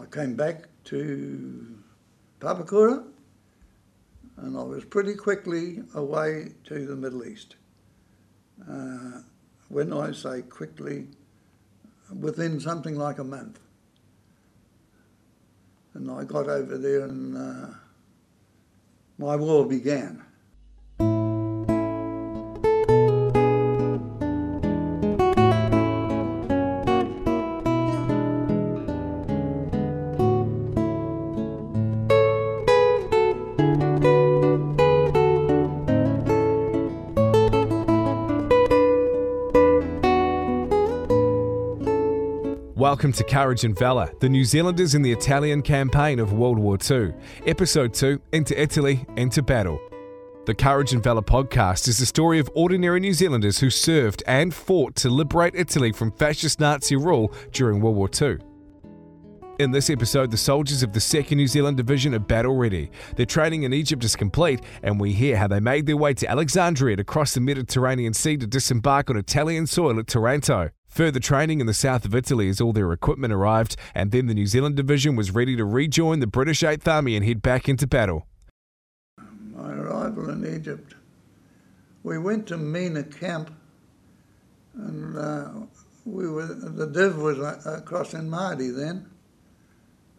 I came back to Papakura and I was pretty quickly away to the Middle East. Uh, when I say quickly, within something like a month. And I got over there and uh, my war began. Welcome to Courage and Valour, the New Zealanders in the Italian campaign of World War II, Episode 2 Into Italy, Into Battle. The Courage and Valour podcast is the story of ordinary New Zealanders who served and fought to liberate Italy from fascist Nazi rule during World War II. In this episode, the soldiers of the 2nd New Zealand Division are battle ready. Their training in Egypt is complete, and we hear how they made their way to Alexandria to cross the Mediterranean Sea to disembark on Italian soil at Taranto. Further training in the south of Italy as all their equipment arrived, and then the New Zealand division was ready to rejoin the British 8th Army and head back into battle. My arrival in Egypt, we went to Mina camp, and uh, we were the div was uh, across in Maadi then.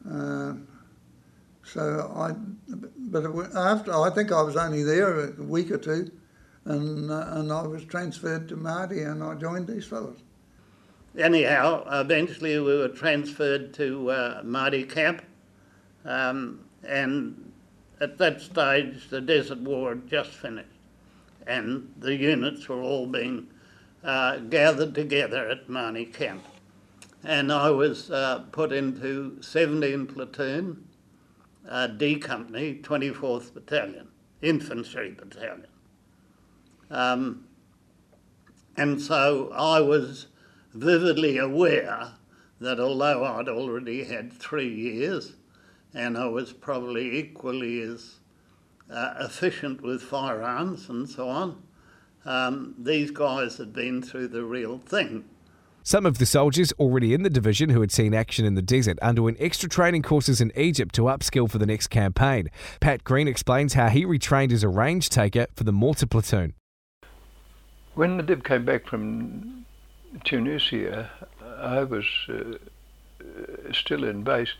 Uh, so I, but after I think I was only there a week or two, and uh, and I was transferred to Maadi, and I joined these fellows anyhow, eventually we were transferred to uh, Maadi camp, um, and at that stage the Desert War had just finished, and the units were all being uh, gathered together at Maadi camp. And I was uh, put into 17 platoon, uh, D Company, 24th Battalion, Infantry Battalion. Um, and so I was vividly aware that although I'd already had three years and I was probably equally as uh, efficient with firearms and so on, um, these guys had been through the real thing. Some of the soldiers already in the division who had seen action in the desert underwent extra training courses in Egypt to upskill for the next campaign. Pat Green explains how he retrained as a range taker for the mortar platoon. When the Div came back from Tunisia, I was uh, still in base.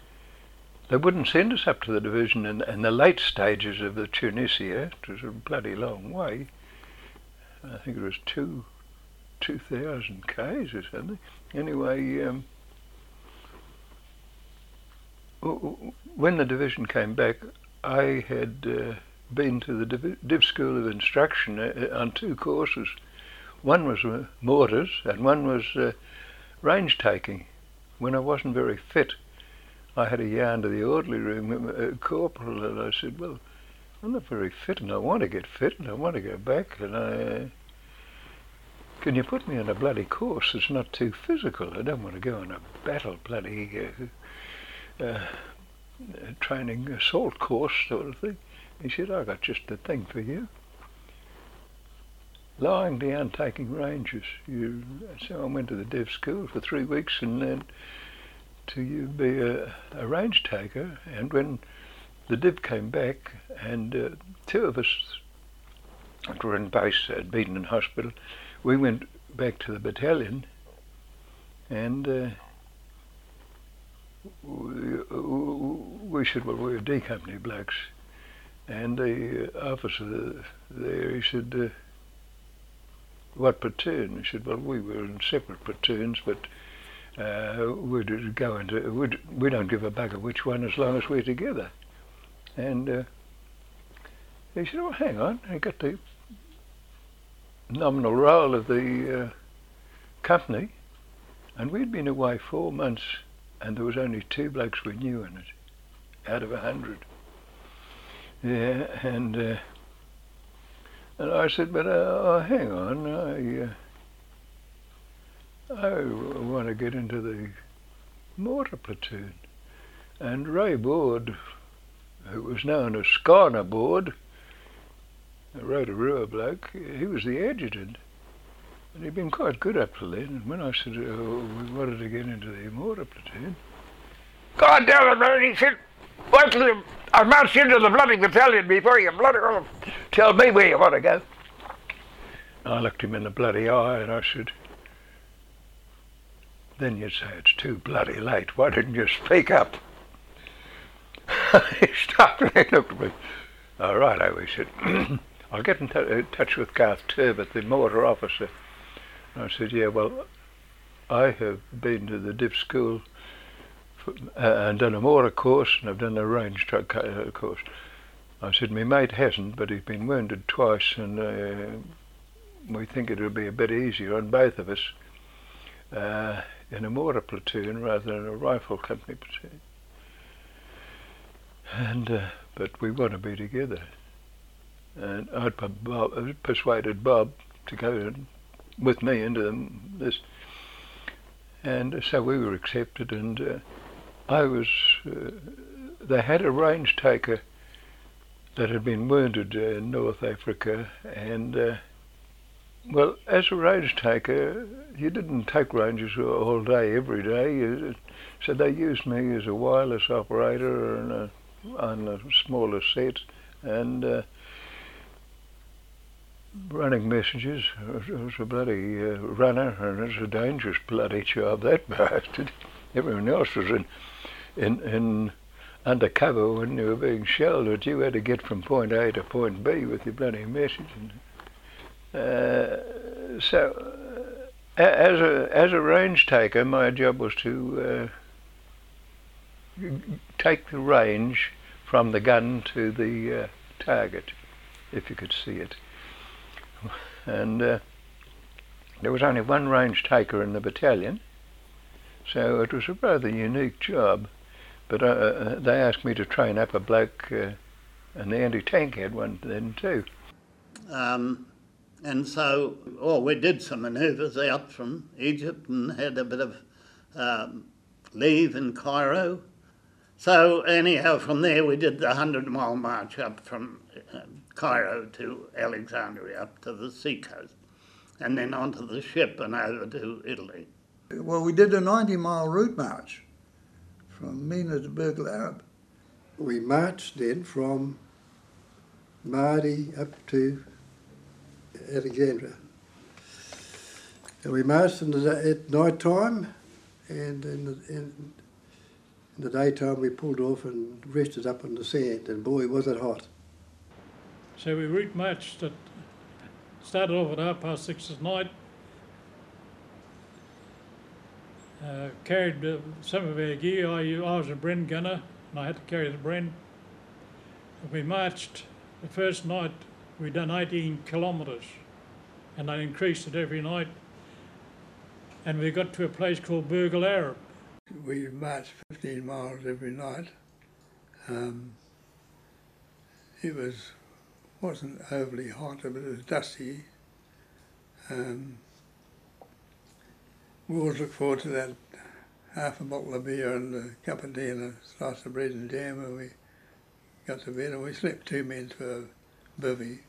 They wouldn't send us up to the division in, in the late stages of the Tunisia. It was a bloody long way. I think it was two, two thousand k's or something. Anyway, um, when the division came back, I had uh, been to the Div, Div School of Instruction uh, on two courses. One was uh, mortars and one was uh, range taking. When I wasn't very fit, I had a yarn to the orderly room uh, corporal and I said, well, I'm not very fit and I want to get fit and I want to go back and I... Uh, can you put me on a bloody course that's not too physical? I don't want to go on a battle bloody uh, uh, training assault course sort of thing. He said, I got just the thing for you lying down taking ranges. You, so I went to the Div school for three weeks and then to you be a, a range taker. And when the Div came back and uh, two of us that were in base at Beaton Hospital, we went back to the battalion and uh, we, we said, well, we're D Company blacks. And the officer there, he said, uh, what platoon? He said, well, we were in separate platoons, but uh, we'd go into, we'd, we don't give a bugger which one as long as we're together. And uh, he said, well, hang on, I got the nominal roll of the uh, company, and we'd been away four months, and there was only two blokes we knew in it, out of a hundred. Yeah, and uh, and I said, but uh, oh, hang on, I, uh, I want to get into the mortar platoon. And Ray Board, who was known as Skarner Board, a Rotorua bloke, he was the adjutant. And he'd been quite good up to then. And when I said oh, we wanted to get into the mortar platoon, God damn it, he said, wait till you, I march into the bloody battalion before you bloody well tell me where you want to go. I looked him in the bloody eye and I said, then you say it's too bloody late. Why didn't you speak up? he stopped and he looked at me. All right, I said, I'll get in t- uh, touch with Garth Turbot, the mortar officer. And I said, yeah, well, I have been to the div school uh, and done a mortar course and I've done a range truck uh, course. I said, my mate hasn't, but he's been wounded twice and uh, we think it'll be a bit easier on both of us uh, in a mortar platoon rather than a rifle company platoon. And uh, but we want to be together. And I'd Bob, persuaded Bob to go with me into this, and so we were accepted. And uh, I was. Uh, they had a range taker that had been wounded in North Africa, and uh, well, as a range taker, you didn't take ranges all day, every day. So they used me as a wireless operator a, on a smaller set, and uh, running messages. I was a bloody uh, runner, and it was a dangerous bloody job, that bastard. Everyone else was in, in, in undercover when you were being shelled, but you had to get from point A to point B with your bloody message. Uh, so, uh, as a as a range taker, my job was to uh, take the range from the gun to the uh, target, if you could see it. And uh, there was only one range taker in the battalion, so it was a rather unique job. But uh, they asked me to train up a bloke, and the anti-tank had one then too. Um, and so, oh, we did some manoeuvres out from Egypt and had a bit of um, leave in Cairo. So, anyhow, from there we did the 100 mile march up from uh, Cairo to Alexandria, up to the seacoast, and then onto the ship and over to Italy. Well, we did a 90 mile route march from Mina to Burg We marched then from Maadi up to Alexandria. And we marched in the, at night time, and in the, in, in the daytime we pulled off and rested up on the sand, and boy, was it hot. So we route marched at, started off at half past six at night, uh, carried uh, some of our gear. I, I was a Bren gunner, and I had to carry the Bren. We marched the first night, we'd done 18 kilometres and they increased it every night. And we got to a place called Burg Al Arab. We marched 15 miles every night. Um, it was wasn't overly hot, but it was dusty. Um, we always look forward to that half a bottle of beer and a cup of tea and a slice of bread and jam when we got to bed and we slept two men for a bivvy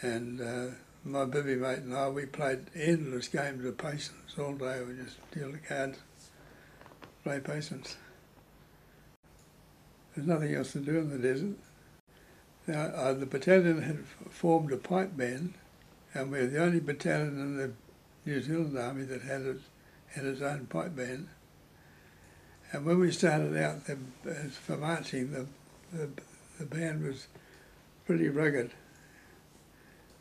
and uh, my bivvy mate and I, we played endless games of patience all day. We just deal the cards, play patience. There's nothing else to do in the desert. Now, uh, the battalion had formed a pipe band, and we're the only battalion in the New Zealand Army that had it, had its own pipe band. And when we started out the, for marching, the, the, the band was pretty rugged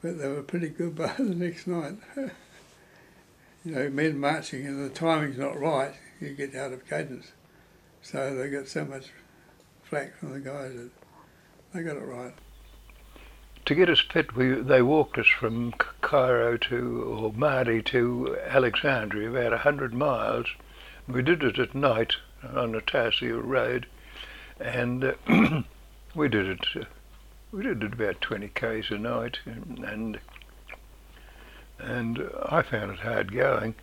but they were pretty good by the next night. you know, men marching and the timing's not right, you get out of cadence. So they got so much flack from the guys that they got it right. To get us fit, we, they walked us from Cairo to, or Maadi to Alexandria, about 100 miles. We did it at night on the Tarsio Road, and uh, we did it uh, we did it about 20 k's a night, and and I found it hard going.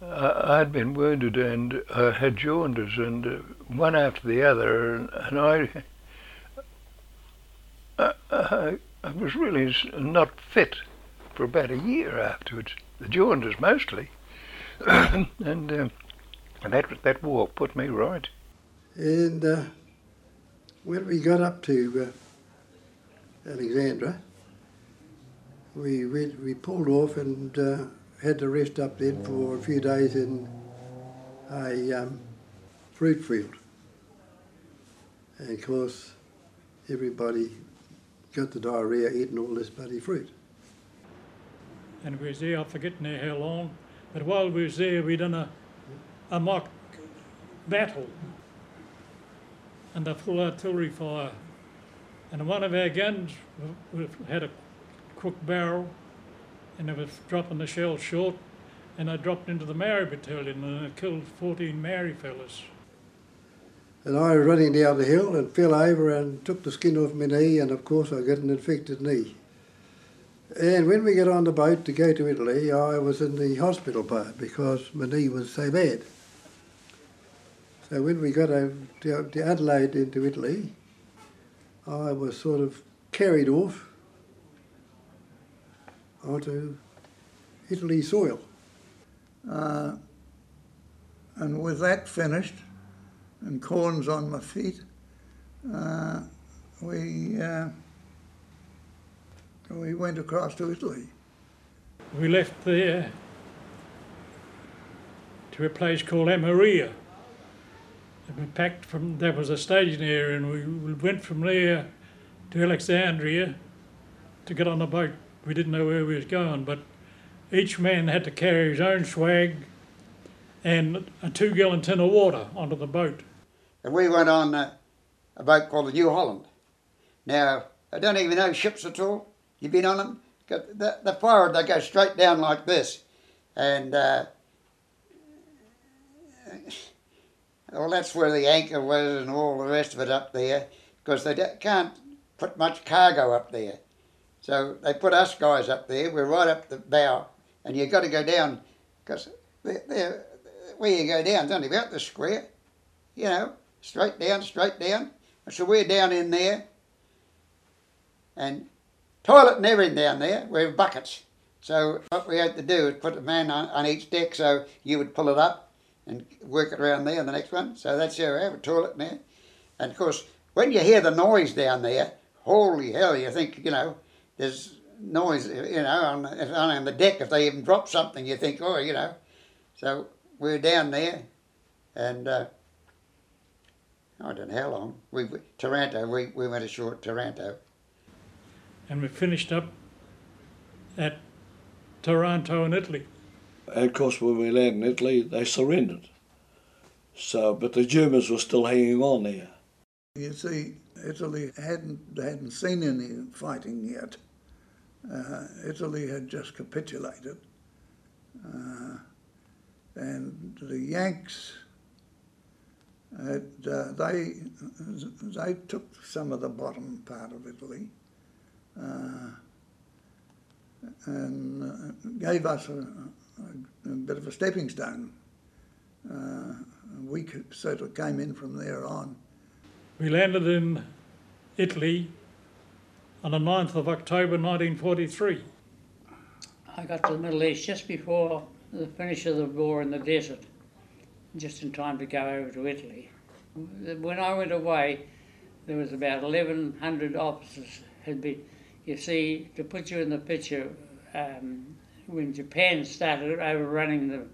Uh, I'd been wounded and uh, had jaundice, and uh, one after the other, and I, I, was really not fit for about a year afterwards. The jaundice mostly, and And that that walk put me right. And uh, when we got up to uh, Alexandra, we went, we pulled off and uh, had to rest up then for a few days in a um, fruit field. And of course, everybody got the diarrhea eating all this bloody fruit. and we was there, I forget now how long, but while we was there, we done a, a mock battle under full artillery fire. And one of our guns had a crook barrel and it was dropping the shell short and I dropped into the Maori battalion and it killed 14 Maori fellas. And I was running down the hill and fell over and took the skin off my knee, and of course I got an infected knee. And when we got on the boat to go to Italy, I was in the hospital part because my knee was so bad. So when we got over to, Adelaide into Italy, I was sort of carried off onto Italy soil. Uh, and with that finished, and corns on my feet, uh, we uh, we went across to Italy. We left there to a place called Amaria. And we packed from, that was a staging area, and we, we went from there to Alexandria to get on a boat. We didn't know where we was going, but each man had to carry his own swag and a two gallon tin of water onto the boat. And we went on uh, a boat called the New Holland. Now, I don't even know ships at all. You've been on them? The, the forward, they go straight down like this. And, uh, well, that's where the anchor was and all the rest of it up there, because they can't put much cargo up there. So they put us guys up there. We're right up the bow, and you've got to go down, because where you go down is only about the square, you know, straight down, straight down. So we're down in there, and toilet and everything down there. We have buckets. So what we had to do is put a man on, on each deck, so you would pull it up and work it around there, and the next one. So that's how we have a toilet there. And of course, when you hear the noise down there, holy hell, you think you know there's noise, you know, on, on the deck. If they even drop something, you think, oh, you know. So we're down there, and. Uh, I don't know how long. We Taranto. We, we went ashore at Taranto. And we finished up at Taranto in Italy. And of course, when we landed in Italy, they surrendered. So, but the Germans were still hanging on there. You see, Italy hadn't hadn't seen any fighting yet. Uh, Italy had just capitulated, uh, and the Yanks had, uh, they they took some of the bottom part of Italy uh, and uh, gave us a, a, a bit of a stepping stone. Uh, we could, sort of came in from there on. We landed in Italy on the 9th of October 1943. I got to the Middle East just before the finish of the war in the desert, just in time to go over to Italy. When I went away, there was about 1,100 officers had been. You see, to put you in the picture, um, when Japan started overrunning the,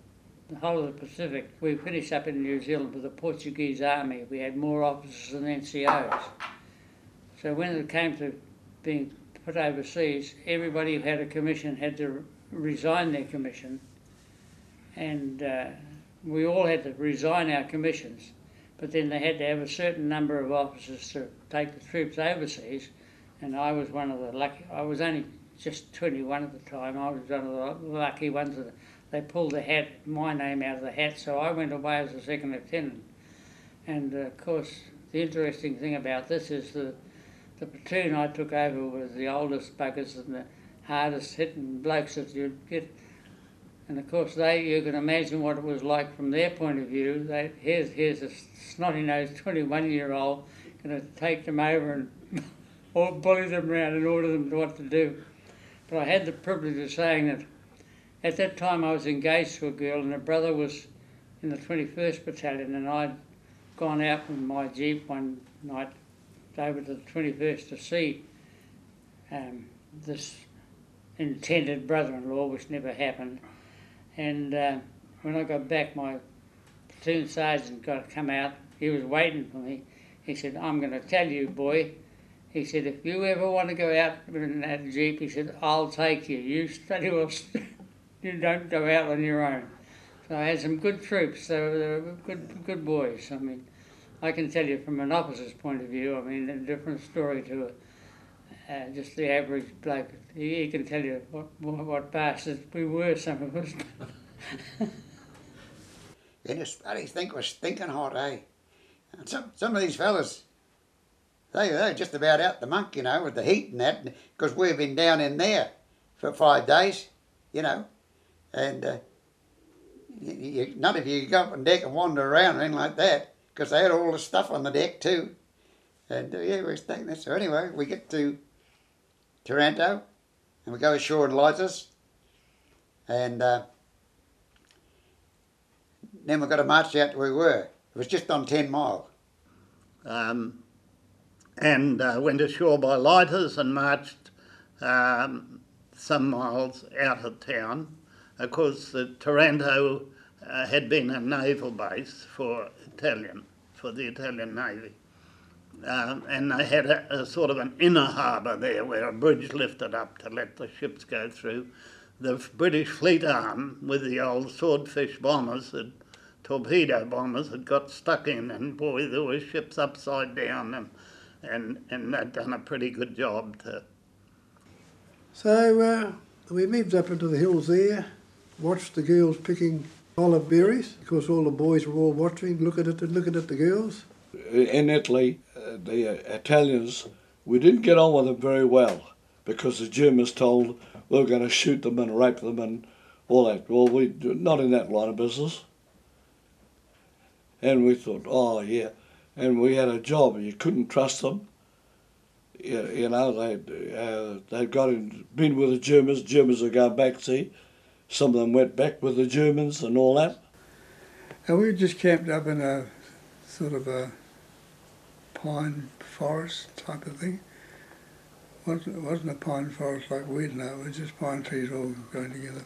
the whole of the Pacific, we finished up in New Zealand with the Portuguese army. We had more officers than NCOs. So when it came to being put overseas, everybody who had a commission had to resign their commission, and uh, we all had to resign our commissions. But then they had to have a certain number of officers to take the troops overseas, and I was one of the lucky. I was only just 21 at the time. I was one of the lucky ones that they pulled the hat, my name out of the hat, so I went away as a second lieutenant. And uh, of course, the interesting thing about this is the the platoon I took over was the oldest buggers and the hardest hitting blokes that you'd get. And of course, they you can imagine what it was like from their point of view. They, here's here's a snotty nosed 21 year old going to take them over and or bully them around and order them what to do. But I had the privilege of saying that at that time I was engaged to a girl and her brother was in the 21st Battalion, and I'd gone out in my jeep one night over to the 21st to see um, this intended brother-in-law, which never happened. And uh, when I got back, my platoon sergeant got to come out. He was waiting for me. He said, "I'm going to tell you, boy." He said, "If you ever want to go out in that jeep, he said, I'll take you. You study well. you don't go out on your own." So I had some good troops. They were, they were good, good boys. I mean, I can tell you from an officer's point of view. I mean, a different story to uh, just the average bloke. He, can tell you what, what, bastards we were. Some of us. It's bloody think was stinking hot, eh? And some some of these fellas, they they're just about out the monk, you know, with the heat and that, because we've been down in there for five days, you know, and uh, you, you, none of you go up on deck and wander around or anything like that, because they had all the stuff on the deck too, and uh, yeah, we're staying there. So anyway, we get to Taranto, and we go ashore in lighters, and. Uh, then we've got to march out to where we were. It was just on 10 mile. Um, and uh, went ashore by lighters and marched um, some miles out of town. Of course, the Taranto uh, had been a naval base for Italian, for the Italian Navy. Um, and they had a, a sort of an inner harbour there where a bridge lifted up to let the ships go through. The British fleet arm with the old swordfish bombers had torpedo bombers had got stuck in, and boy, there were ships upside down, and and and they'd done a pretty good job to. So uh, we moved up into the hills there, watched the girls picking olive berries. Of course, all the boys were all watching, looking at it, looking at the girls. In Italy, uh, the uh, Italians, we didn't get on with them very well because the Germans told we were going to shoot them and rape them and all that. Well, we not in that line of business. And we thought, oh yeah, and we had a job. You couldn't trust them. You, know, they uh, they got in, been with the Germans. Germans had gone back. See, some of them went back with the Germans and all that. And we just camped up in a sort of a pine forest type of thing. Wasn't, wasn't a pine forest like we'd know. It was just pine trees all going together.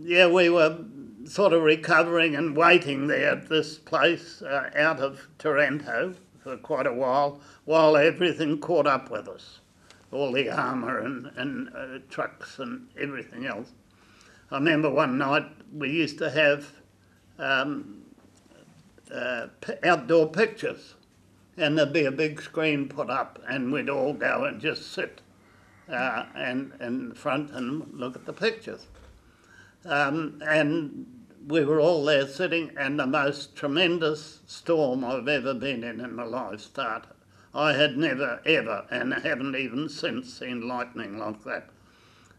Yeah, we were sort of recovering and waiting there at this place uh, out of Taranto for quite a while, while everything caught up with us, all the armour and, and uh, trucks and everything else. I remember one night we used to have um, uh, outdoor pictures, and there'd be a big screen put up, and we'd all go and just sit uh, and in front and look at the pictures. Um, and we were all there sitting, and the most tremendous storm I've ever been in in my life started. I had never, ever, and haven't even since seen lightning like that.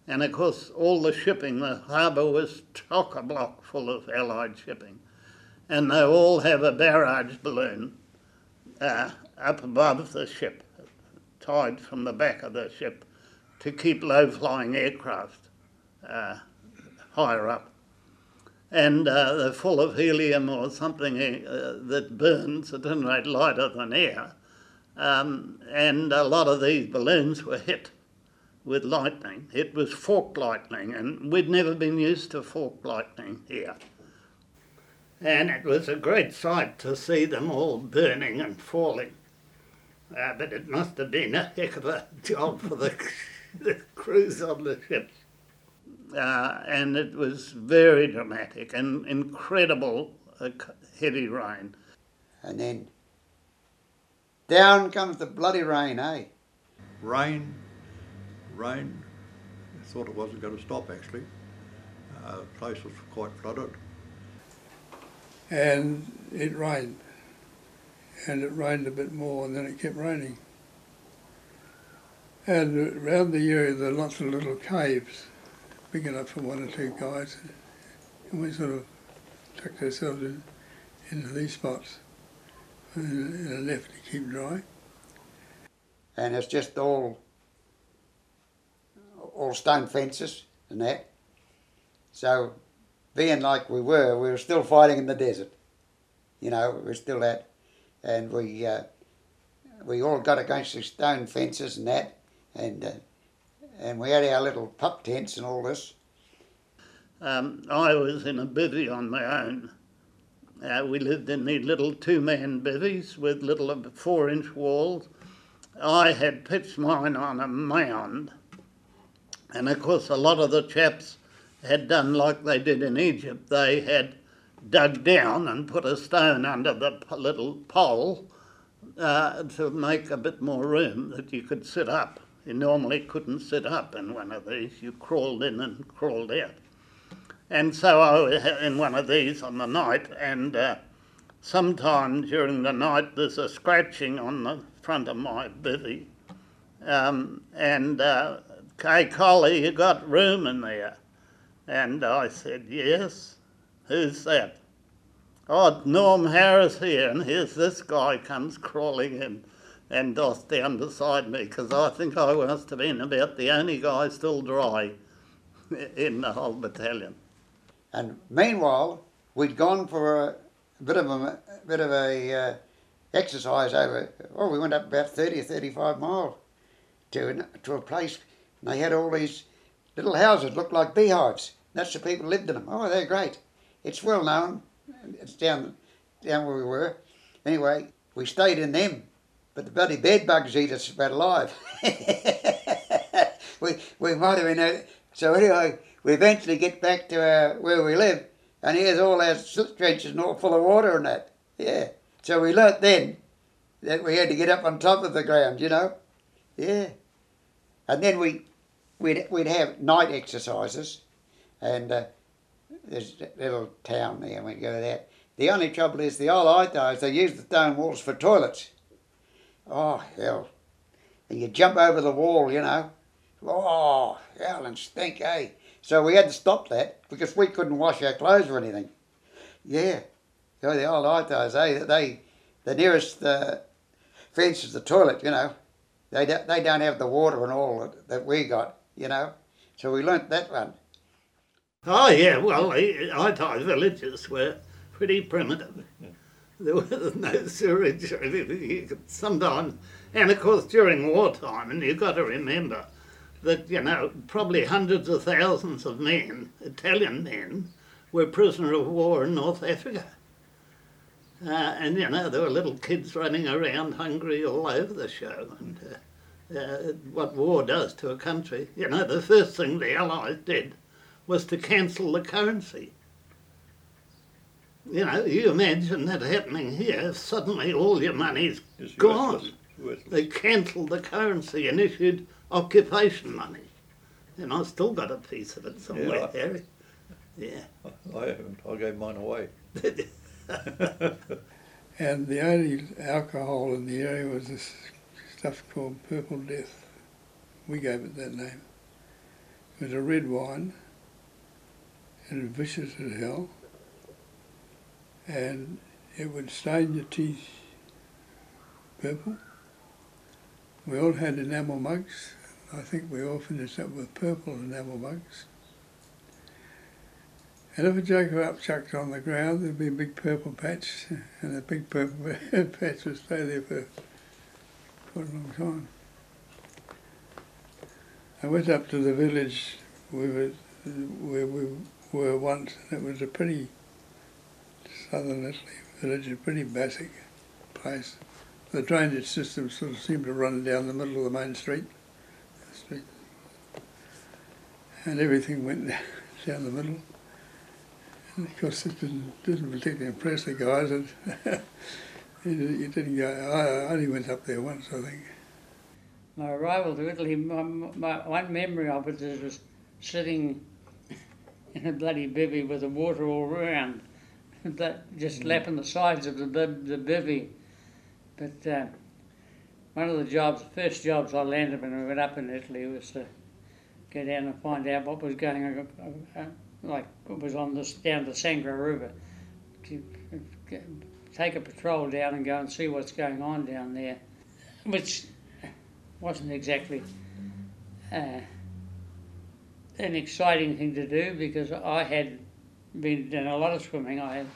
And of course, all the shipping, the harbour was chock a block full of Allied shipping. And they all have a barrage balloon uh, up above the ship, tied from the back of the ship to keep low flying aircraft uh, higher up. And uh, they're full of helium or something uh, that burns at any rate lighter than air. Um, and a lot of these balloons were hit with lightning. It was fork lightning, and we'd never been used to fork lightning here. And it was a great sight to see them all burning and falling. Uh, but it must have been a heck of a job for the, the crews on the ships uh, and it was very dramatic and incredible uh, heavy rain. And then down comes the bloody rain, eh? Rain, rain. I thought it wasn't going to stop actually. Uh, the place was quite flooded. And it rained. And it rained a bit more and then it kept raining. And around the area there are lots of little caves big enough for one or two guys. And we sort of tucked ourselves in, into these spots and, and left to keep dry. And it's just all all stone fences and that. So being like we were, we were still fighting in the desert. You know, we were still that, and we uh, we all got against the stone fences and that, and uh, and we had our little pup tents and all this. Um, I was in a bivvy on my own. Uh, we lived in these little two-man bivvies with little four-inch walls. I had pitched mine on a mound, and of course a lot of the chaps had done like they did in Egypt. They had dug down and put a stone under the little pole uh, to make a bit more room that you could sit up. You normally couldn't sit up in one of these. You crawled in and crawled out. And so I was in one of these on the night, and uh, sometime during the night there's a scratching on the front of my bivvy. Um, and uh, Kay Collie, you got room in there? And I said, Yes. Who's that? Oh, Norm Harris here, and here's this guy comes crawling in and dossed down beside me because I think I must have been about the only guy still dry in the whole battalion. And meanwhile, we'd gone for a bit of a, bit of a uh, exercise over. Well, we went up about thirty or thirty-five miles to to a place, and they had all these little houses looked like beehives. That's the people lived in them. Oh, they're great. It's well known. It's down down where we were. Anyway, we stayed in them, but the bloody bed bugs eat us about alive. we we might have been. uh, So anyway, we eventually get back to our, where we live, and here's all our trenches and all full of water and that. Yeah. So we learnt then that we had to get up on top of the ground, you know. Yeah. And then we we'd we'd have night exercises, and uh, there's a little town there, we'd go that. The only trouble is the old Itos, they use the stone walls for toilets. Oh, hell. And you jump over the wall, you know. Oh, hell and stink, eh? So we had to stop that because we couldn't wash our clothes or anything. Yeah. So the old Itos, eh? They, the nearest uh, fence is the toilet, you know. They, don't- they don't have the water and all that, that we got, you know. So we learnt that one. Oh yeah, well, Itai villages were pretty primitive. There was no sewage or anything. Sometimes, and of course during wartime, and you've got to remember that you know probably hundreds of thousands of men, Italian men, were prisoner of war in North Africa. Uh, and you know there were little kids running around hungry all over the show, and uh, uh, what war does to a country. You know the first thing the Allies did was to cancel the currency. You know, you imagine that happening here, suddenly all your money's It's gone. worthless, worthless. They cancelled the currency and issued occupation money. And I've still got a piece of it somewhere, Yeah. Harry. Yeah. I haven't. I gave mine away. And the only alcohol in the area was this stuff called Purple Death. We gave it that name. It was a red wine, and vicious as hell, and it would stain your teeth purple. We all had enamel mugs. I think we all finished up with purple enamel mugs. And if a joker upchucked on the ground, there'd be a big purple patch, and the big purple patch would stay there for quite a long time. I went up to the village we were, where we were once, and it was a pretty southern Italy village, a pretty basic place. The drainage system sort of seemed to run down the middle of the main street, the street. and everything went down the middle. And of course, it didn't, didn't particularly impress the guys. And you didn't- go. I only went up there once, I think. My arrival to Italy, my, my one memory of it is was sitting in a bloody bivvy with the water all around, that just lapping the sides of the bib, the bivvy. But uh, one of the jobs, the first jobs I landed when we went up in Italy was to go down and find out what was going on, uh, uh, like what was on this down the Sangro River. To uh, take a patrol down and go and see what's going on down there, which wasn't exactly uh, an exciting thing to do because I had been done a lot of swimming. I had,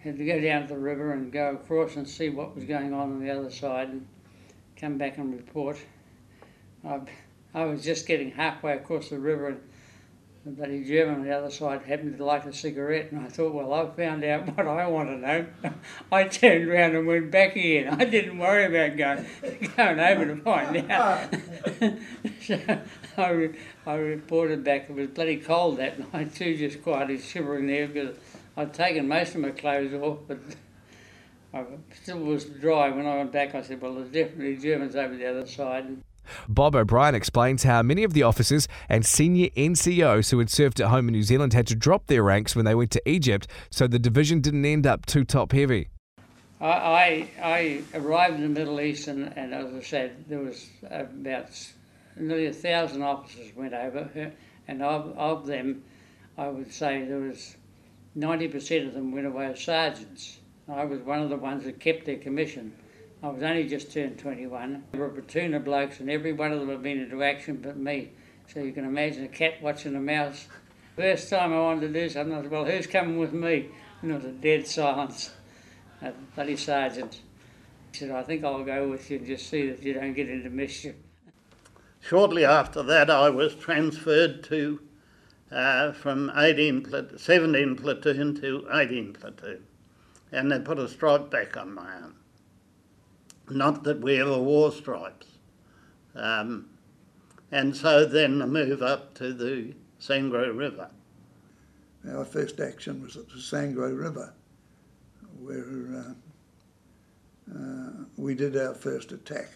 had to go down to the river and go across and see what was going on on the other side and come back and report. I, I was just getting halfway across the river and the bloody German on the other side happened to light a cigarette, and I thought, well, I've found out what I want to know. I turned around and went back again. I didn't worry about going, going over to find out. so I, I reported back. It was bloody cold that night too, just quietly shivering there because I'd taken most of my clothes off, but I still was dry. When I went back, I said, well, there's definitely Germans over the other side. Bob O'Brien explains how many of the officers and senior NCOs who had served at home in New Zealand had to drop their ranks when they went to Egypt, so the division didn't end up too top heavy. I, I, arrived in the Middle East, and, and as I said, there was about nearly a thousand officers went over, uh, and of, of them, I would say there was 90% of them went away as sergeants. I was one of the ones that kept their commission. I was only just turned 21. There were a platoon of blokes, and every one of them had been into action but me. So you can imagine a cat watching a mouse. First time I wanted to do something, I said, Well, who's coming with me? And there was a dead silence. A bloody sergeant. He said, I think I'll go with you and just see that you don't get into mischief. Shortly after that, I was transferred to uh, from 18 plat- 17 platoon to 18 platoon, and they put a stripe back on my arm. Not that we ever wore stripes. Um, and so then the move up to the Sangro River. Our first action was at the Sangro River, where uh, uh, we did our first attack.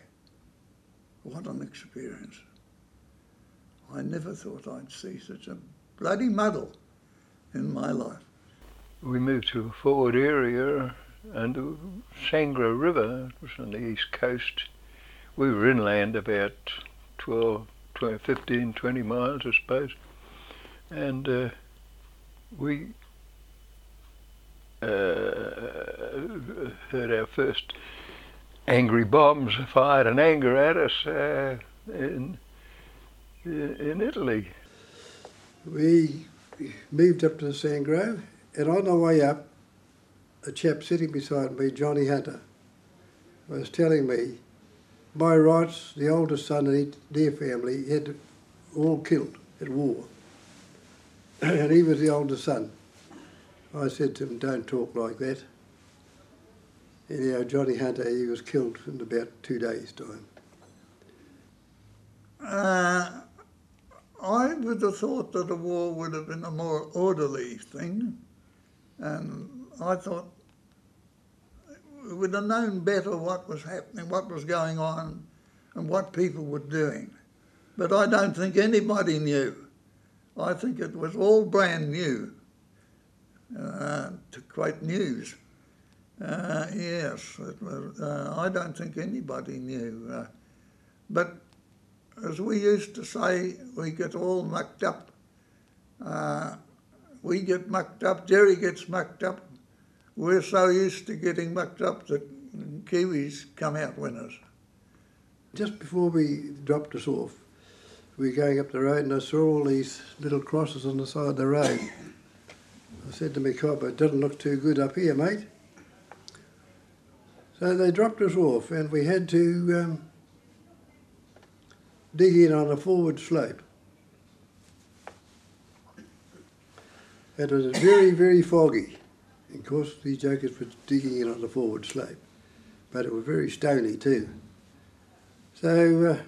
What an experience. I never thought I'd see such a bloody muddle in my life. We moved to a forward area and the Sangro River was on the east coast. We were inland about 12, 12 15, 20 miles, I suppose. And uh, we uh, heard our first angry bombs fired in anger at us uh, in, in Italy. We moved up to the Sangro, and on the way up, a chap sitting beside me, Johnny Hunter, was telling me by rights, the oldest son in their family, had all killed at war. and he was the oldest son. I said to him, don't talk like that. Anyhow, Johnny Hunter, he was killed in about two days' time. Uh, I would have thought that a war would have been a more orderly thing, and I thought we would have known better what was happening, what was going on, and what people were doing. But I don't think anybody knew. I think it was all brand new, uh, to quote news. Uh, yes, was, uh, I don't think anybody knew. Uh, but as we used to say, we get all mucked up. Uh, we get mucked up, Jerry gets mucked up. We're so used to getting mucked up that Kiwis come out winners. Just before we dropped us off, we were going up the road and I saw all these little crosses on the side of the road. I said to my copper, it doesn't look too good up here, mate. So they dropped us off and we had to um, dig in on a forward slope. It was very, very foggy. Of course, these jokers were digging in on the forward slope, but it was very stony too. So, uh,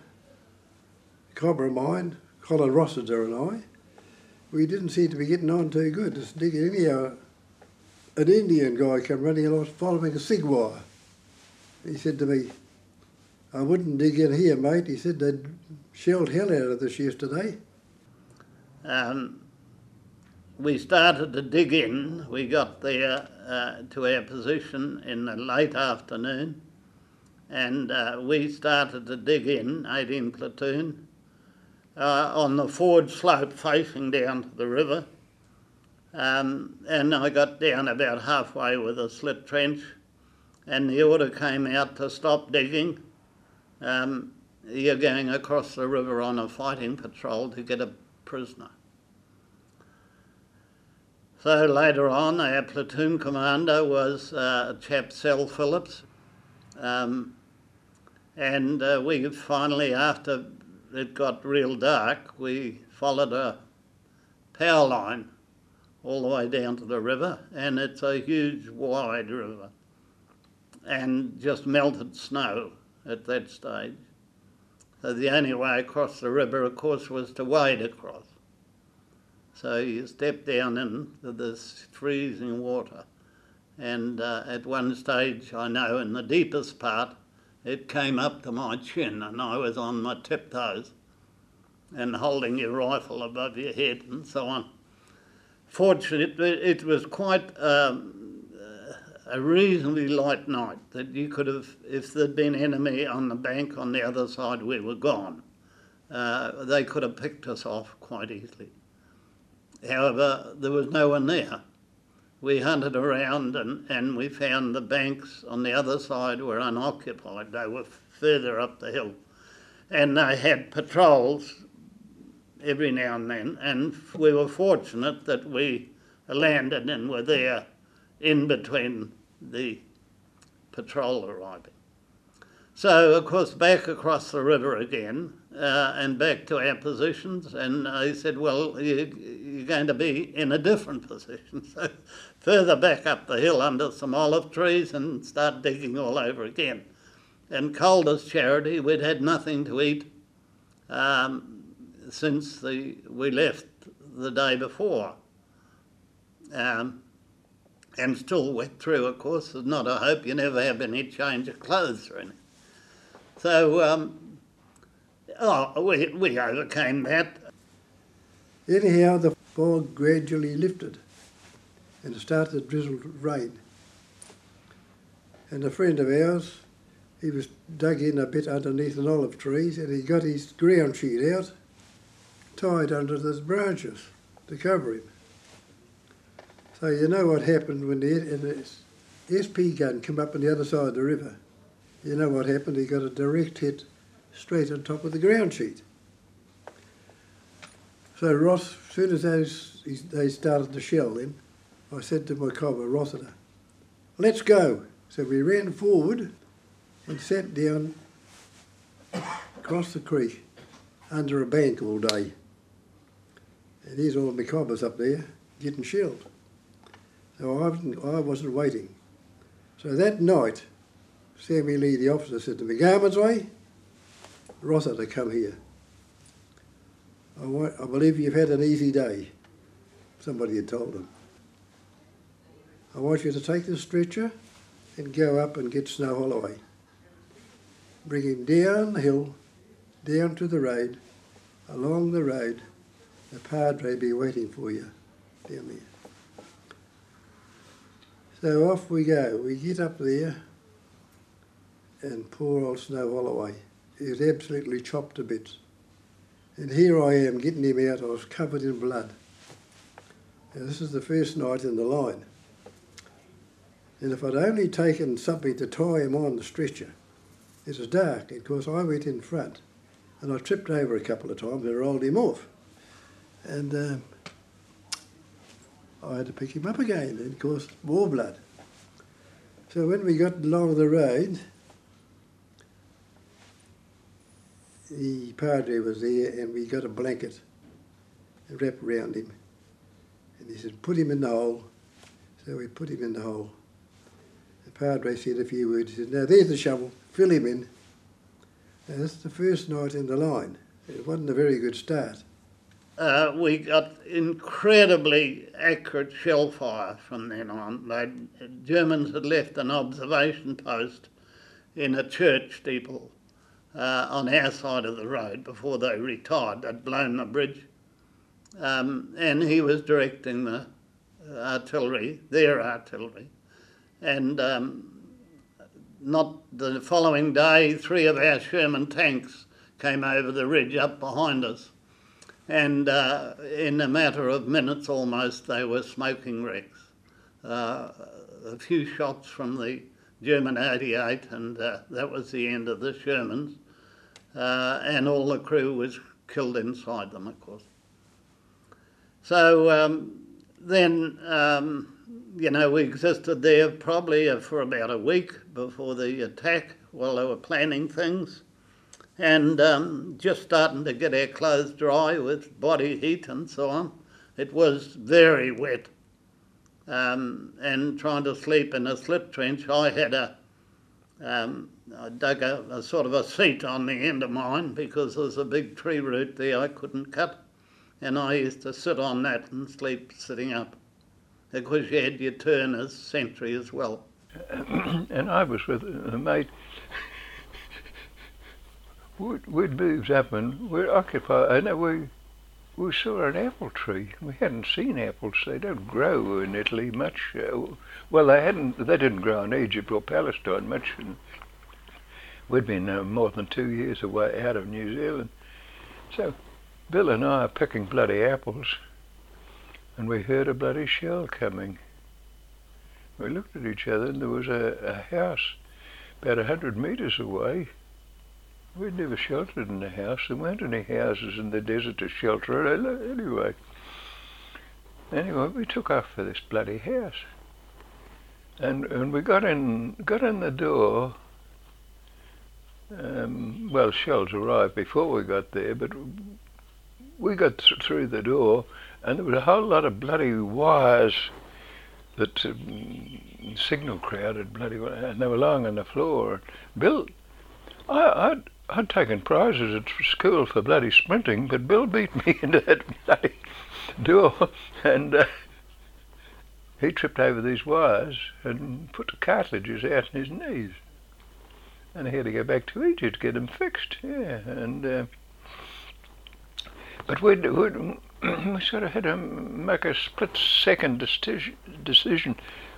a cobber of mine, Colin Rossiter and I, we didn't seem to be getting on too good. Just digging anyhow. An Indian guy came running along following a sig wire. He said to me, I wouldn't dig in here, mate. He said they'd shelled hell out of this yesterday. Um, we started to dig in. We got there uh, to our position in the late afternoon, and uh, we started to dig in, 18 platoon, uh, on the forward slope facing down to the river. Um, and I got down about halfway with a slit trench, and the order came out to stop digging. Um, you're going across the river on a fighting patrol to get a prisoner. So later on, our platoon commander was uh, a chap, Sel Phillips. Um, and uh, we finally, after it got real dark, we followed a power line all the way down to the river, and it's a huge, wide river, and just melted snow at that stage. So the only way across the river, of course, was to wade across. So you step down into this freezing water, and uh, at one stage, I know, in the deepest part, it came up to my chin, and I was on my tiptoes and holding your rifle above your head and so on. Fortunately, it was quite um, a reasonably light night that you could have, if there'd been enemy on the bank on the other side, we were gone. Uh, they could have picked us off quite easily. However, there was no one there. We hunted around and, and we found the banks on the other side were unoccupied. They were further up the hill. And they had patrols every now and then, and we were fortunate that we landed and were there in between the patrol arriving. So, of course, back across the river again uh, and back to our positions, and I said, Well, you, are going to be in a different position. So, further back up the hill under some olive trees and start digging all over again. And cold as charity, we'd had nothing to eat. Um, since the, we left the day before. Um, and still wet through, of course. There's not a hope you never have any change of clothes or anything. So, um, oh, we, we overcame that. Anyhow, the fog gradually lifted and it started to drizzle rain. And a friend of ours, he was dug in a bit underneath an olive tree and he got his ground sheet out tied under those branches to cover him. So you know what happened when the, the SP gun came up on the other side of the river. You know what happened? He got a direct hit straight on top of the ground sheet. So Ross, as soon as those, they started to shell him, I said to my cobber, Rossiter, let's go. So we ran forward and sat down across the creek under a bank all day. And here's all my cobbers up there getting shelled. So I wasn't, I wasn't waiting. So that night, Sammy Lee, the officer, said to me, Garminsway, Rossiter, come here. I, I believe you've had an easy day, somebody had told him. I want you to take the stretcher and go up and get Snow Holloway. Bring him down the hill, down to the road, along the road, the Padre be waiting for you down there. So off we go. We get up there, and poor old Snow Holloway is absolutely chopped to bits. And here I am getting him out. I was covered in blood. Now, this is the first night in the line. And if I'd only taken something to tie him on the stretcher, it was dark. Of course, I went in front, and I tripped over a couple of times and rolled him off and um, I had to pick him up again, and of course, more blood. So when we got along the road, the padre was there, and we got a blanket and wrapped around him. And he said, put him in the hole. So we put him in the hole. The padre said a few words. He said, now there's the shovel, fill him in. Now that's the first night in the line. It wasn't a very good start uh, we got incredibly accurate shell fire from then on. The Germans had left an observation post in a church steeple uh, on our side of the road before they retired. They'd blown the bridge. Um, and he was directing the artillery, their artillery. And um, not the following day, three of our Sherman tanks came over the ridge up behind us and uh, in a matter of minutes almost they were smoking wrecks. Uh, a few shots from the German 88 and uh, that was the end of the Shermans uh, and all the crew was killed inside them of course. So um, then, um, you know, we existed there probably for about a week before the attack while they were planning things. And um, just starting to get our clothes dry with body heat and so on. It was very wet. Um, and trying to sleep in a slit trench, I had a, um, I dug a, a sort of a seat on the end of mine because there was a big tree root there I couldn't cut and I used to sit on that and sleep sitting up. Because you had your turn as sentry as well. and I was with a mate. we'd, we'd and we'd occupy, and we, we saw an apple tree. We hadn't seen apples. They don't grow in Italy much. Uh, well, they hadn't. They didn't grow in Egypt or Palestine much. And we'd been uh, more than two years away out of New Zealand. So Bill and I are picking bloody apples, and we heard a bloody shell coming. We looked at each other, and there was a, a house about a hundred metres away. We'd never sheltered in a house. There weren't any houses in the desert to shelter anyway. Anyway, we took off for this bloody house. And and we got in got in the door. Um, well, shells arrived before we got there, but we got th- through the door, and there was a whole lot of bloody wires that um, signal crowded bloody, and they were lying on the floor. Bill, I, I'd, I'd taken prizes at school for bloody sprinting, but Bill beat me into that bloody door, and uh, he tripped over these wires and put the cartilages out in his knees. And he had to go back to Egypt to get them fixed. Yeah, and uh, but we'd, we sort of had to make a split second decision.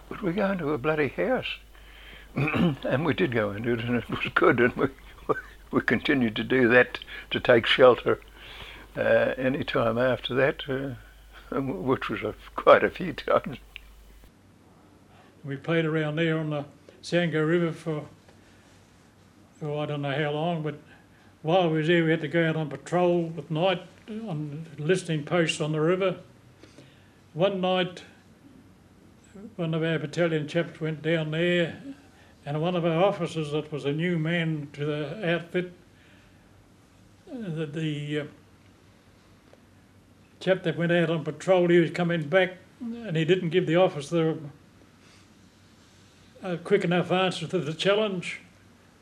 Would we go into a bloody house? and we did go into it, and it was good, and we, we continued to do that to take shelter uh, any time after that, uh, which was a, quite a few times. We played around there on the Sangro River for, oh, I don't know how long, but while we was there, we had to go out on patrol at night on listening posts on the river. One night, one of our battalion chaps went down there, and one of our officers, that was a new man to the outfit, the, the uh, chap that went out on patrol, he was coming back, and he didn't give the officer a quick enough answer to the challenge,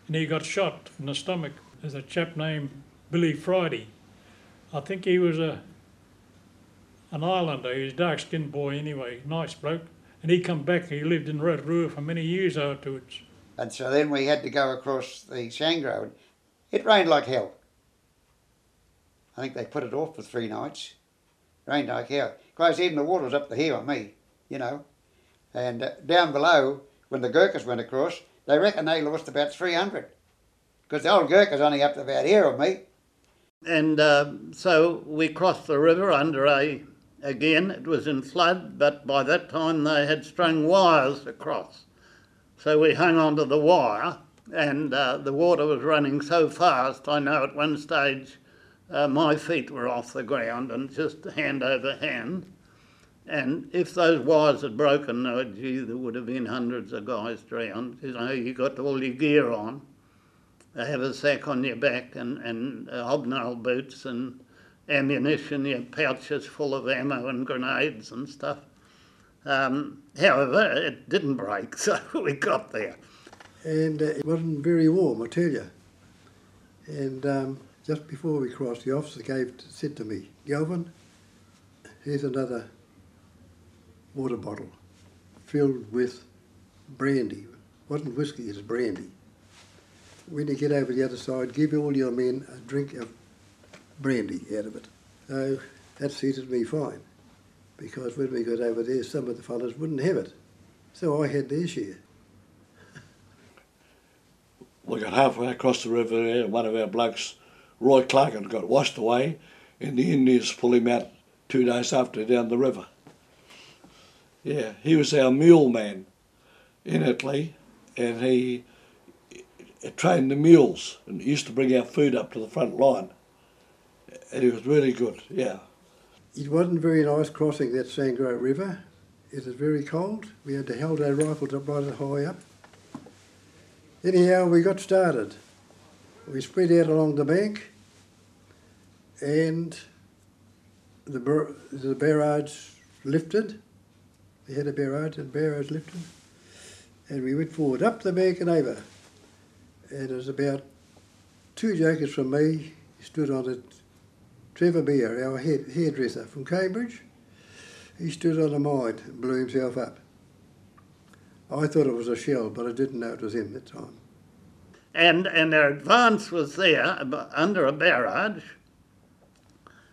and he got shot in the stomach. There's a chap named Billy Friday. I think he was a an islander. He was a dark skinned boy anyway, nice bloke. And he come back. He lived in Rotorua for many years afterwards. And so then we had to go across the Sangro. It rained like hell. I think they put it off for three nights. Rained like hell. Because even the water was up to here on me, you know. And uh, down below, when the Gurkhas went across, they reckon they lost about 300. Because the old Gurkha's only up to about here on me. And uh, so we crossed the river under a, again, it was in flood, but by that time they had strung wires across. So we hung onto the wire, and uh, the water was running so fast, I know at one stage uh, my feet were off the ground and just hand over hand. And if those wires had broken, oh, gee, there would have been hundreds of guys drowned. You know, you got all your gear on have a sack on your back and, and uh, hobnail boots and ammunition, your pouches full of ammo and grenades and stuff. Um, however, it didn't break, so we got there. And uh, it wasn't very warm, I tell you. And um, just before we crossed, the officer gave said to me, Galvin, here's another water bottle filled with brandy. It wasn't whiskey, it was brandy when you get over the other side, give all your men a drink of brandy out of it. So that suited me fine, because when we got over there, some of the fellows wouldn't have it. So I had their share. we got halfway across the river there, and one of our blokes, Roy Clark, had got washed away, and the Indians pulled him out two days after down the river. Yeah, he was our mule man in Italy, and he trained the mules and used to bring our food up to the front line. And he was really good, yeah. It wasn't very nice crossing that Sangro River. It was very cold. We had to hold our rifles up right high up. Anyhow, we got started. We spread out along the bank, and the bar- the barrage lifted. They had a barrage, and barrage lifted, and we went forward up the bank and over. And it was about two jokers from me stood on it. Trevor Beer, our head, hairdresser from Cambridge, he stood on a mine and blew himself up. I thought it was a shell, but I didn't know it was him at the time. and and their advance was there under a barrage.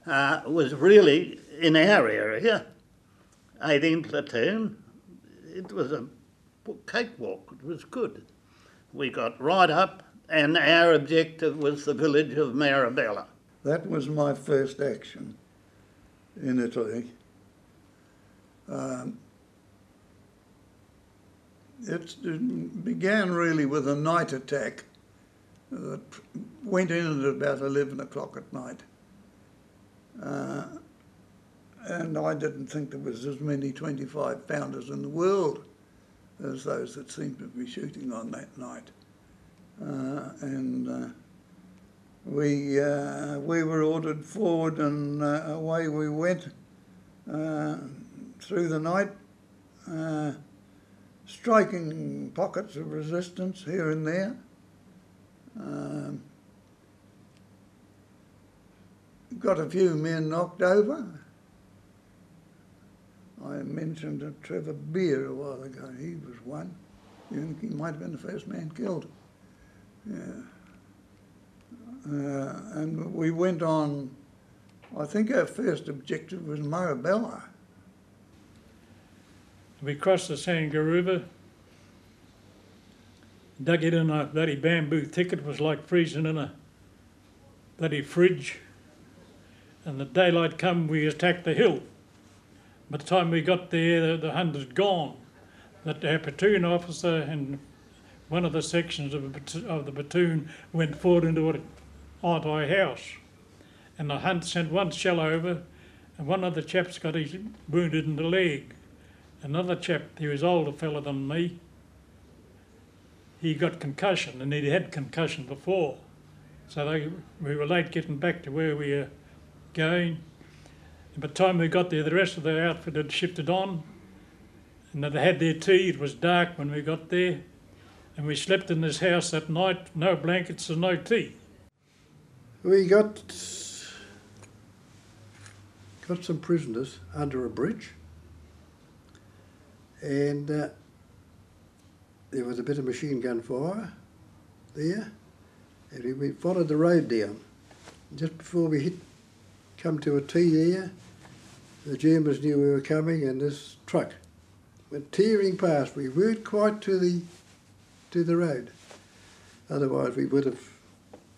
Uh, was really in our area, 18 platoon. It was a cakewalk. It was good. We got right up, and our objective was the village of Marabella. That was my first action in Italy. Um, it began really with a night attack that went in at about 11 o'clock at night. Uh, and I didn't think there was as many 25 pounders in the world as those that seemed to be shooting on that night. Uh, and uh, we uh, we were ordered forward and uh, away we went uh, through the night, uh, striking pockets of resistance here and there. Um, got a few men knocked over. I mentioned uh, Trevor Beer a while ago. He was one. You think he might have been the first man killed. Yeah. Uh, and we went on, I think our first objective was Marabella. We crossed the Sangro River, dug it in a bloody bamboo thicket, was like freezing in a bloody fridge. And the daylight come, we attacked the hill. By the time we got there, the, the Hun had gone. But our platoon officer and one of the sections of, of the platoon went forward into an anti-house. And the Hun sent one shell over, and one of the chaps got his wounded in the leg another chap, he was older fella than me, he got concussion and he'd had concussion before. So they, we were late getting back to where we were going. And by the time we got there, the rest of the outfit had shifted on and they had their tea. It was dark when we got there. And we slept in this house that night, no blankets and no tea. We got got some prisoners under a bridge, and uh, there was a bit of machine gun fire there, and we, we followed the road down. Just before we hit, come to a T there, the Germans knew we were coming, and this truck went tearing past. We weren't quite to the to the road, otherwise we would have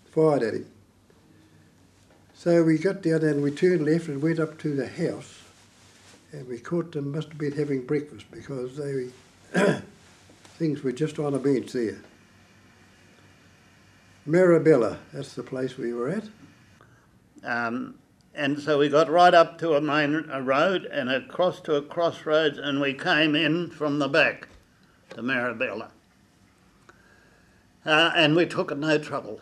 fired at him. So we got down and we turned left and went up to the house, and we caught them must have been having breakfast because they things were just on a bench there. Marabella, that's the place we were at. Um, and so we got right up to a main a road and across to a crossroads, and we came in from the back to Marabella. Uh, and we took no trouble.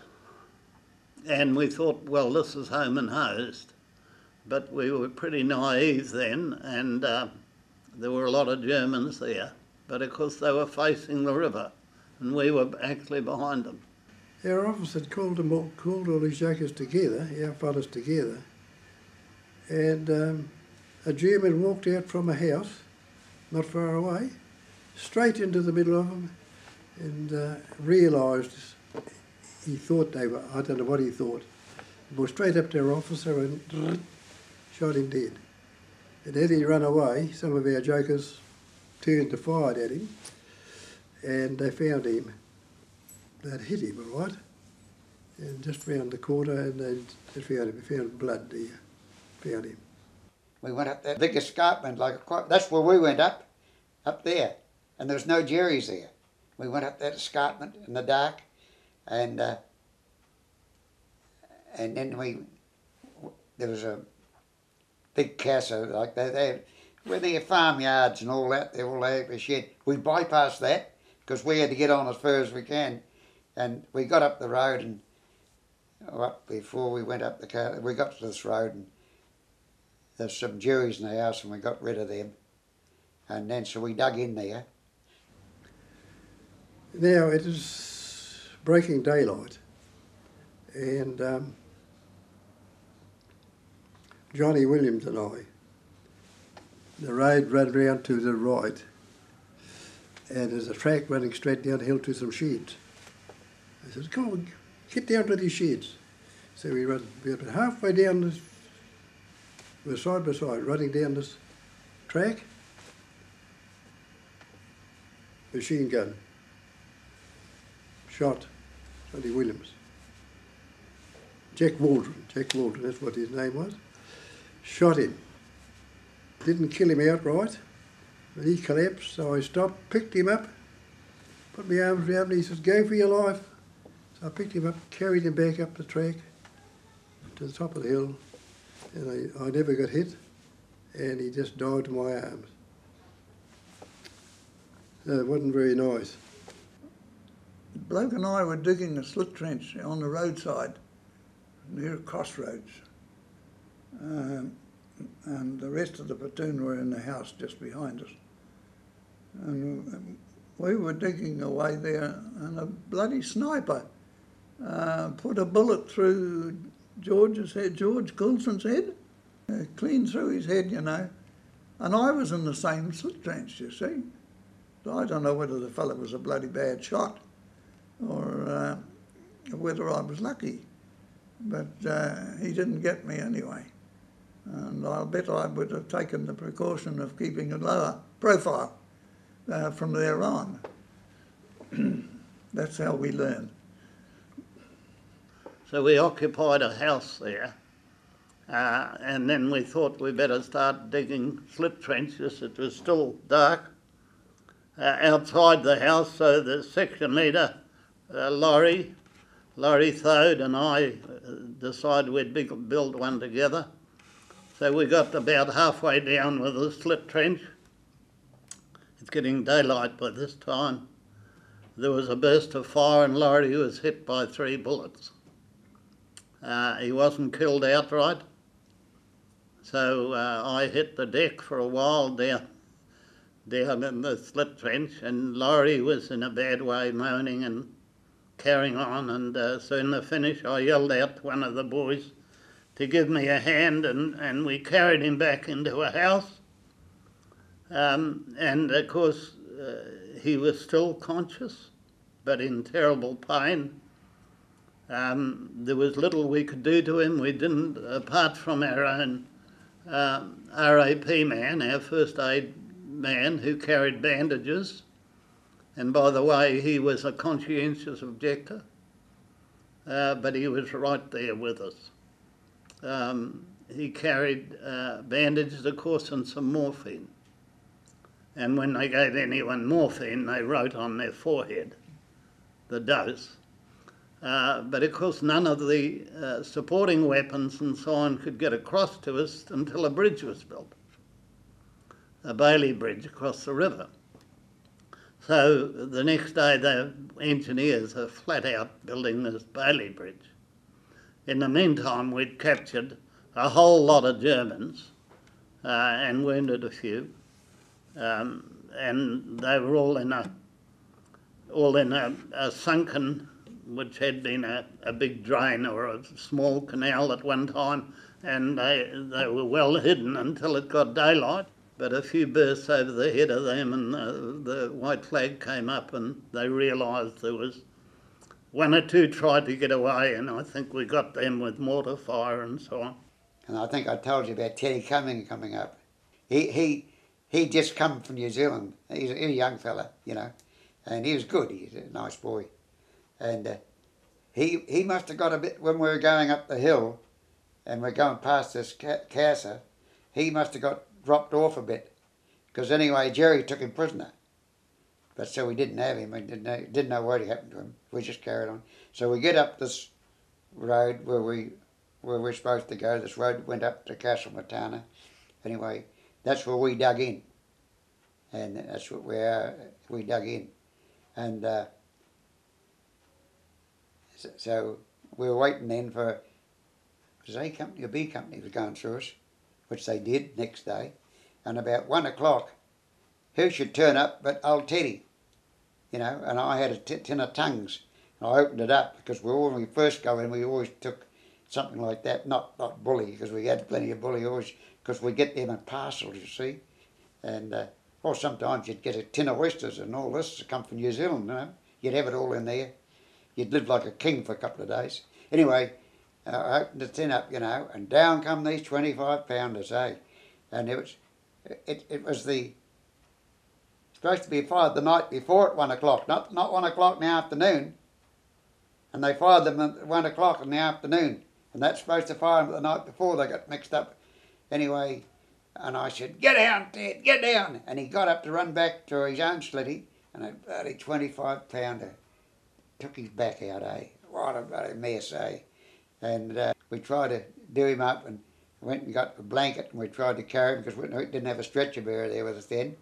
And we thought, well, this is home and host. But we were pretty naive then, and uh, there were a lot of Germans there. But of course, they were facing the river, and we were actually behind them. Our officer had called them all, called all these jokers together, our fellows together, and um, a German walked out from a house, not far away, straight into the middle of them, and uh, realised he thought they were. I don't know what he thought. He straight up to our officer and shot him dead. And as he ran away, some of our jokers turned to fire at him, and they found him they'd hit him, all right, and just round the corner, and they found him, found blood there, found him. We went up that big escarpment, like that's where we went up, up there, and there was no Jerry's there. We went up that escarpment in the dark, and uh, and then we there was a big casa, like that. they where their farmyards and all that, they all have a shed. We bypassed that because we had to get on as far as we can, and we got up the road and oh, up before we went up the car, we got to this road and there's some Jews in the house and we got rid of them, and then so we dug in there. Now it is breaking daylight, and um, Johnny Williams and I, the road ran round to the right, and there's a track running straight downhill to some sheds. I said, "Come on, get down to these sheds." So we run, were halfway down this, we're side by side, running down this track. Machine gun shot Johnny Williams. Jack Waldron, Jack Waldron, that's what his name was. Shot him. Didn't kill him outright, but he collapsed, so I stopped, picked him up, put my arms around him, he says, Go for your life. So I picked him up, carried him back up the track to the top of the hill, and I, I never got hit, and he just died in my arms. So it wasn't very nice. Bloke and I were digging a slit trench on the roadside near a crossroads. Um, and the rest of the platoon were in the house just behind us. And we were digging away there, and a bloody sniper uh, put a bullet through George's head, George Coulson's head, uh, clean through his head, you know. And I was in the same slit trench, you see. I don't know whether the fellow was a bloody bad shot or uh, whether I was lucky. But uh, he didn't get me anyway. And I'll bet I would have taken the precaution of keeping a lower profile uh, from there on. That's how we learn. So we occupied a house there, uh, and then we thought we better start digging slit trenches. It was still dark uh, outside the house, so the section leader, uh, Laurie, Laurie Thode, and I uh, decided we'd build one together. So we got about halfway down with the slit trench. It's getting daylight by this time. There was a burst of fire, and Laurie was hit by three bullets. Uh, he wasn't killed outright. So uh, I hit the deck for a while down, down in the slit trench, and Laurie was in a bad way, moaning and carrying on. And uh, so in the finish, I yelled out to one of the boys to give me a hand, and, and we carried him back into a house. Um, and of course, uh, he was still conscious, but in terrible pain. Um, there was little we could do to him. We didn't, apart from our own um, RAP man, our first aid man, who carried bandages. And by the way, he was a conscientious objector, uh, but he was right there with us. Um, he carried uh, bandages, of course, and some morphine. And when they gave anyone morphine, they wrote on their forehead the dose. Uh, but of course, none of the uh, supporting weapons and so on could get across to us until a bridge was built a Bailey Bridge across the river. So the next day, the engineers are flat out building this Bailey Bridge. In the meantime, we'd captured a whole lot of Germans uh, and wounded a few, um, and they were all in a all in a, a sunken which had been a, a big drain or a small canal at one time, and they, they were well hidden until it got daylight. But a few bursts over the head of them, and the, the white flag came up, and they realised there was one or two tried to get away, and I think we got them with mortar fire and so on. And I think I told you about Teddy Cumming coming up. He he he just come from New Zealand. He's a, young fella, you know, and he was good. He's a nice boy, and uh, he he must have got a bit when we were going up the hill, and we're going past this ca- casa. He must have got dropped off a bit, because anyway Jerry took him prisoner. But so we didn't have him. We didn't know, didn't know what happened to him. We just carried on. So we get up this road where we where we're supposed to go. This road went up to Castle Matana, Anyway, that's where we dug in, and that's what where we dug in, and uh, so, so we were waiting then for was A company or B company was going through us, which they did next day, and about one o'clock, who should turn up but old Teddy, you know, and I had a t- tin of tongues. And I opened it up because we when we first go in, we always took something like that, not not bully because we had plenty of bully always because we get them in parcels, you see, and uh, or sometimes you'd get a tin of oysters and all this to come from New Zealand, you know, you'd have it all in there. You'd live like a king for a couple of days. Anyway, I opened the tin up, you know, and down come these 25 pounders, eh? And it was, it, it was the, supposed to be fired the night before at one o'clock, not, not one o'clock in the afternoon. And they fired them at one o'clock in the afternoon. And that's supposed to fire them the night before, they got mixed up. Anyway, and I said, get down, Ted, get down. And he got up to run back to his own slitty, and a bloody 25 pounder took his back out, eh? What a bloody mess, eh? And uh, we tried to do him up and went and got a blanket and we tried to carry him because we didn't have a stretcher bearer there with us then.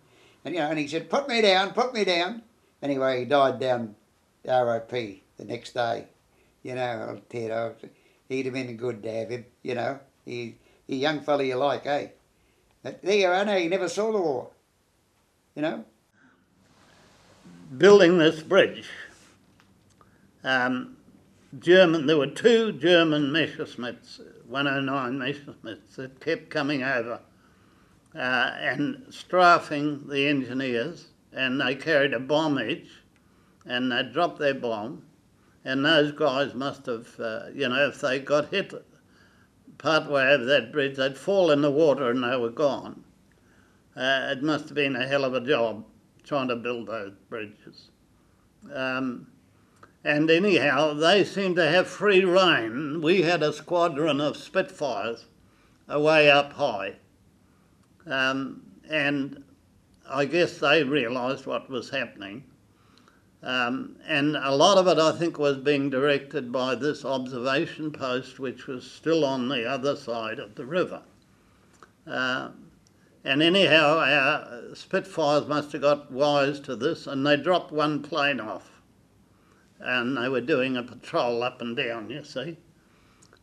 And you know, and he said, "Put me down, put me down." Anyway, he died down the ROP the next day. You know, Ted, he'd have been a good to have him. You know, he, he young fella you like, eh? But there you are, no, he never saw the war. You know. Building this bridge, um, German. There were two German Messerschmitts, 109 Messerschmitts, that kept coming over uh, and strafing the engineers, and they carried a bomb each, and they dropped their bomb, and those guys must have, uh, you know, if they got hit part way over that bridge, they'd fall in the water and they were gone. Uh, it must have been a hell of a job trying to build those bridges. Um, and anyhow, they seemed to have free rein. We had a squadron of Spitfires away up high. Um, and I guess they realised what was happening. Um, and a lot of it, I think, was being directed by this observation post, which was still on the other side of the river. Uh, and anyhow, our Spitfires must have got wise to this, and they dropped one plane off and they were doing a patrol up and down, you see.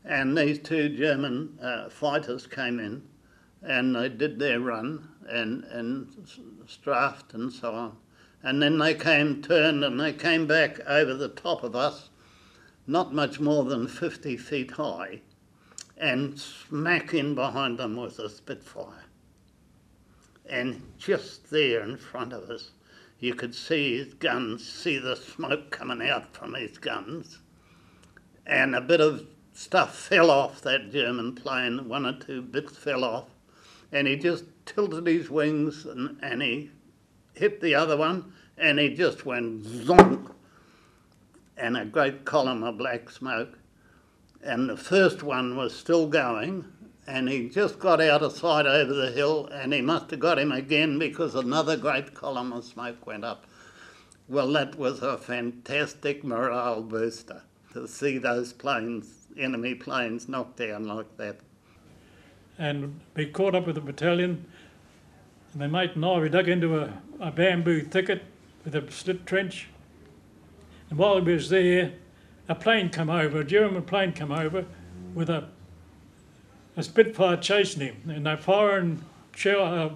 And these two German uh, fighters came in and they did their run and, and strafed and so on. And then they came, turned, and they came back over the top of us, not much more than 50 feet high, and smack in behind them was a Spitfire. And just there in front of us, you could see his guns, see the smoke coming out from his guns. And a bit of stuff fell off that German plane, one or two bits fell off. And he just tilted his wings and, and he hit the other one and he just went zonk and a great column of black smoke. And the first one was still going and he just got out of sight over the hill and he must have got him again because another great column of smoke went up. Well, that was a fantastic morale booster to see those planes, enemy planes, knocked down like that. And we caught up with the battalion, and my mate and I, we dug into a, a bamboo thicket with a slit trench. And while we was there, a plane come over, a German plane come over with a a Spitfire chasing him, and they're firing shell, uh,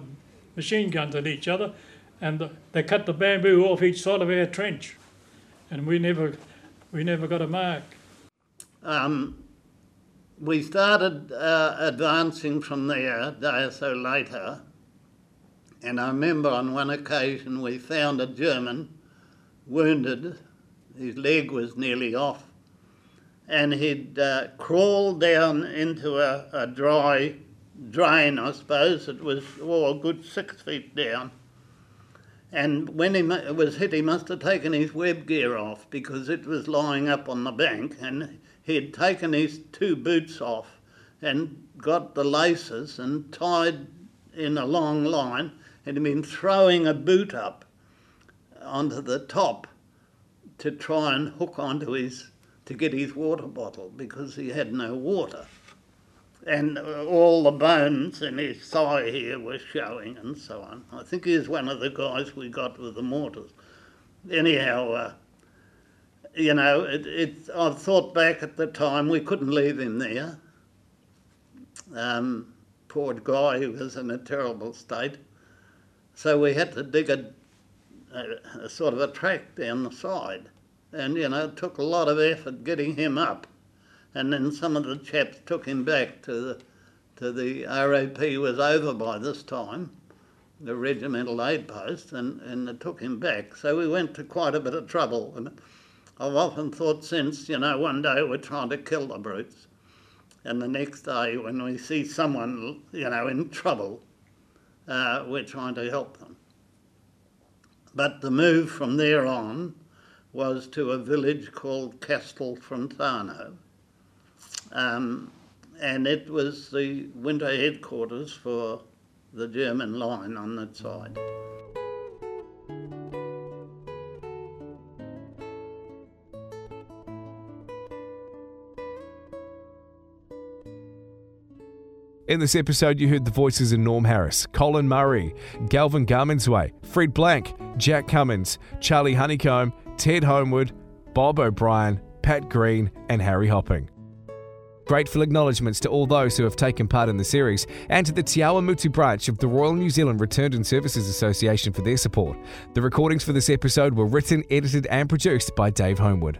machine guns at each other, and they cut the bamboo off each side of our trench, and we never, we never got a mark. Um, we started uh, advancing from there a day or so later, and I remember on one occasion we found a German wounded. His leg was nearly off, and he'd uh, crawled down into a, a, dry drain, I suppose. It was oh, a good six feet down. And when he was hit, he must have taken his web gear off because it was lying up on the bank, and he'd taken his two boots off and got the laces and tied in a long line, and he'd been throwing a boot up onto the top to try and hook onto his to get his water bottle because he had no water. and all the bones in his thigh here were showing and so on. I think he was one of the guys we got with the mortars. Anyhow, uh, you know, it, it, I thought back at the time we couldn't leave him there. Um, poor guy, he was in a terrible state. So we had to dig a, a, a sort of a track down the side. And, you know, it took a lot of effort getting him up and then some of the chaps took him back to the to the RAP was over by this time, the regimental aid post, and, and they took him back. So we went to quite a bit of trouble. And I've often thought since, you know, one day we're trying to kill the brutes, and the next day when we see someone, you know, in trouble, uh, we're trying to help them. But the move from there on was to a village called Castelfrentano, um, and it was the winter headquarters for the German line on that side. In this episode, you heard the voices of Norm Harris, Colin Murray, Galvin Garminsway, Fred Blank, Jack Cummins, Charlie Honeycomb, Ted Homewood, Bob O'Brien, Pat Green, and Harry Hopping. Grateful acknowledgements to all those who have taken part in the series and to the Te Awamutu branch of the Royal New Zealand Returned and Services Association for their support. The recordings for this episode were written, edited, and produced by Dave Homewood.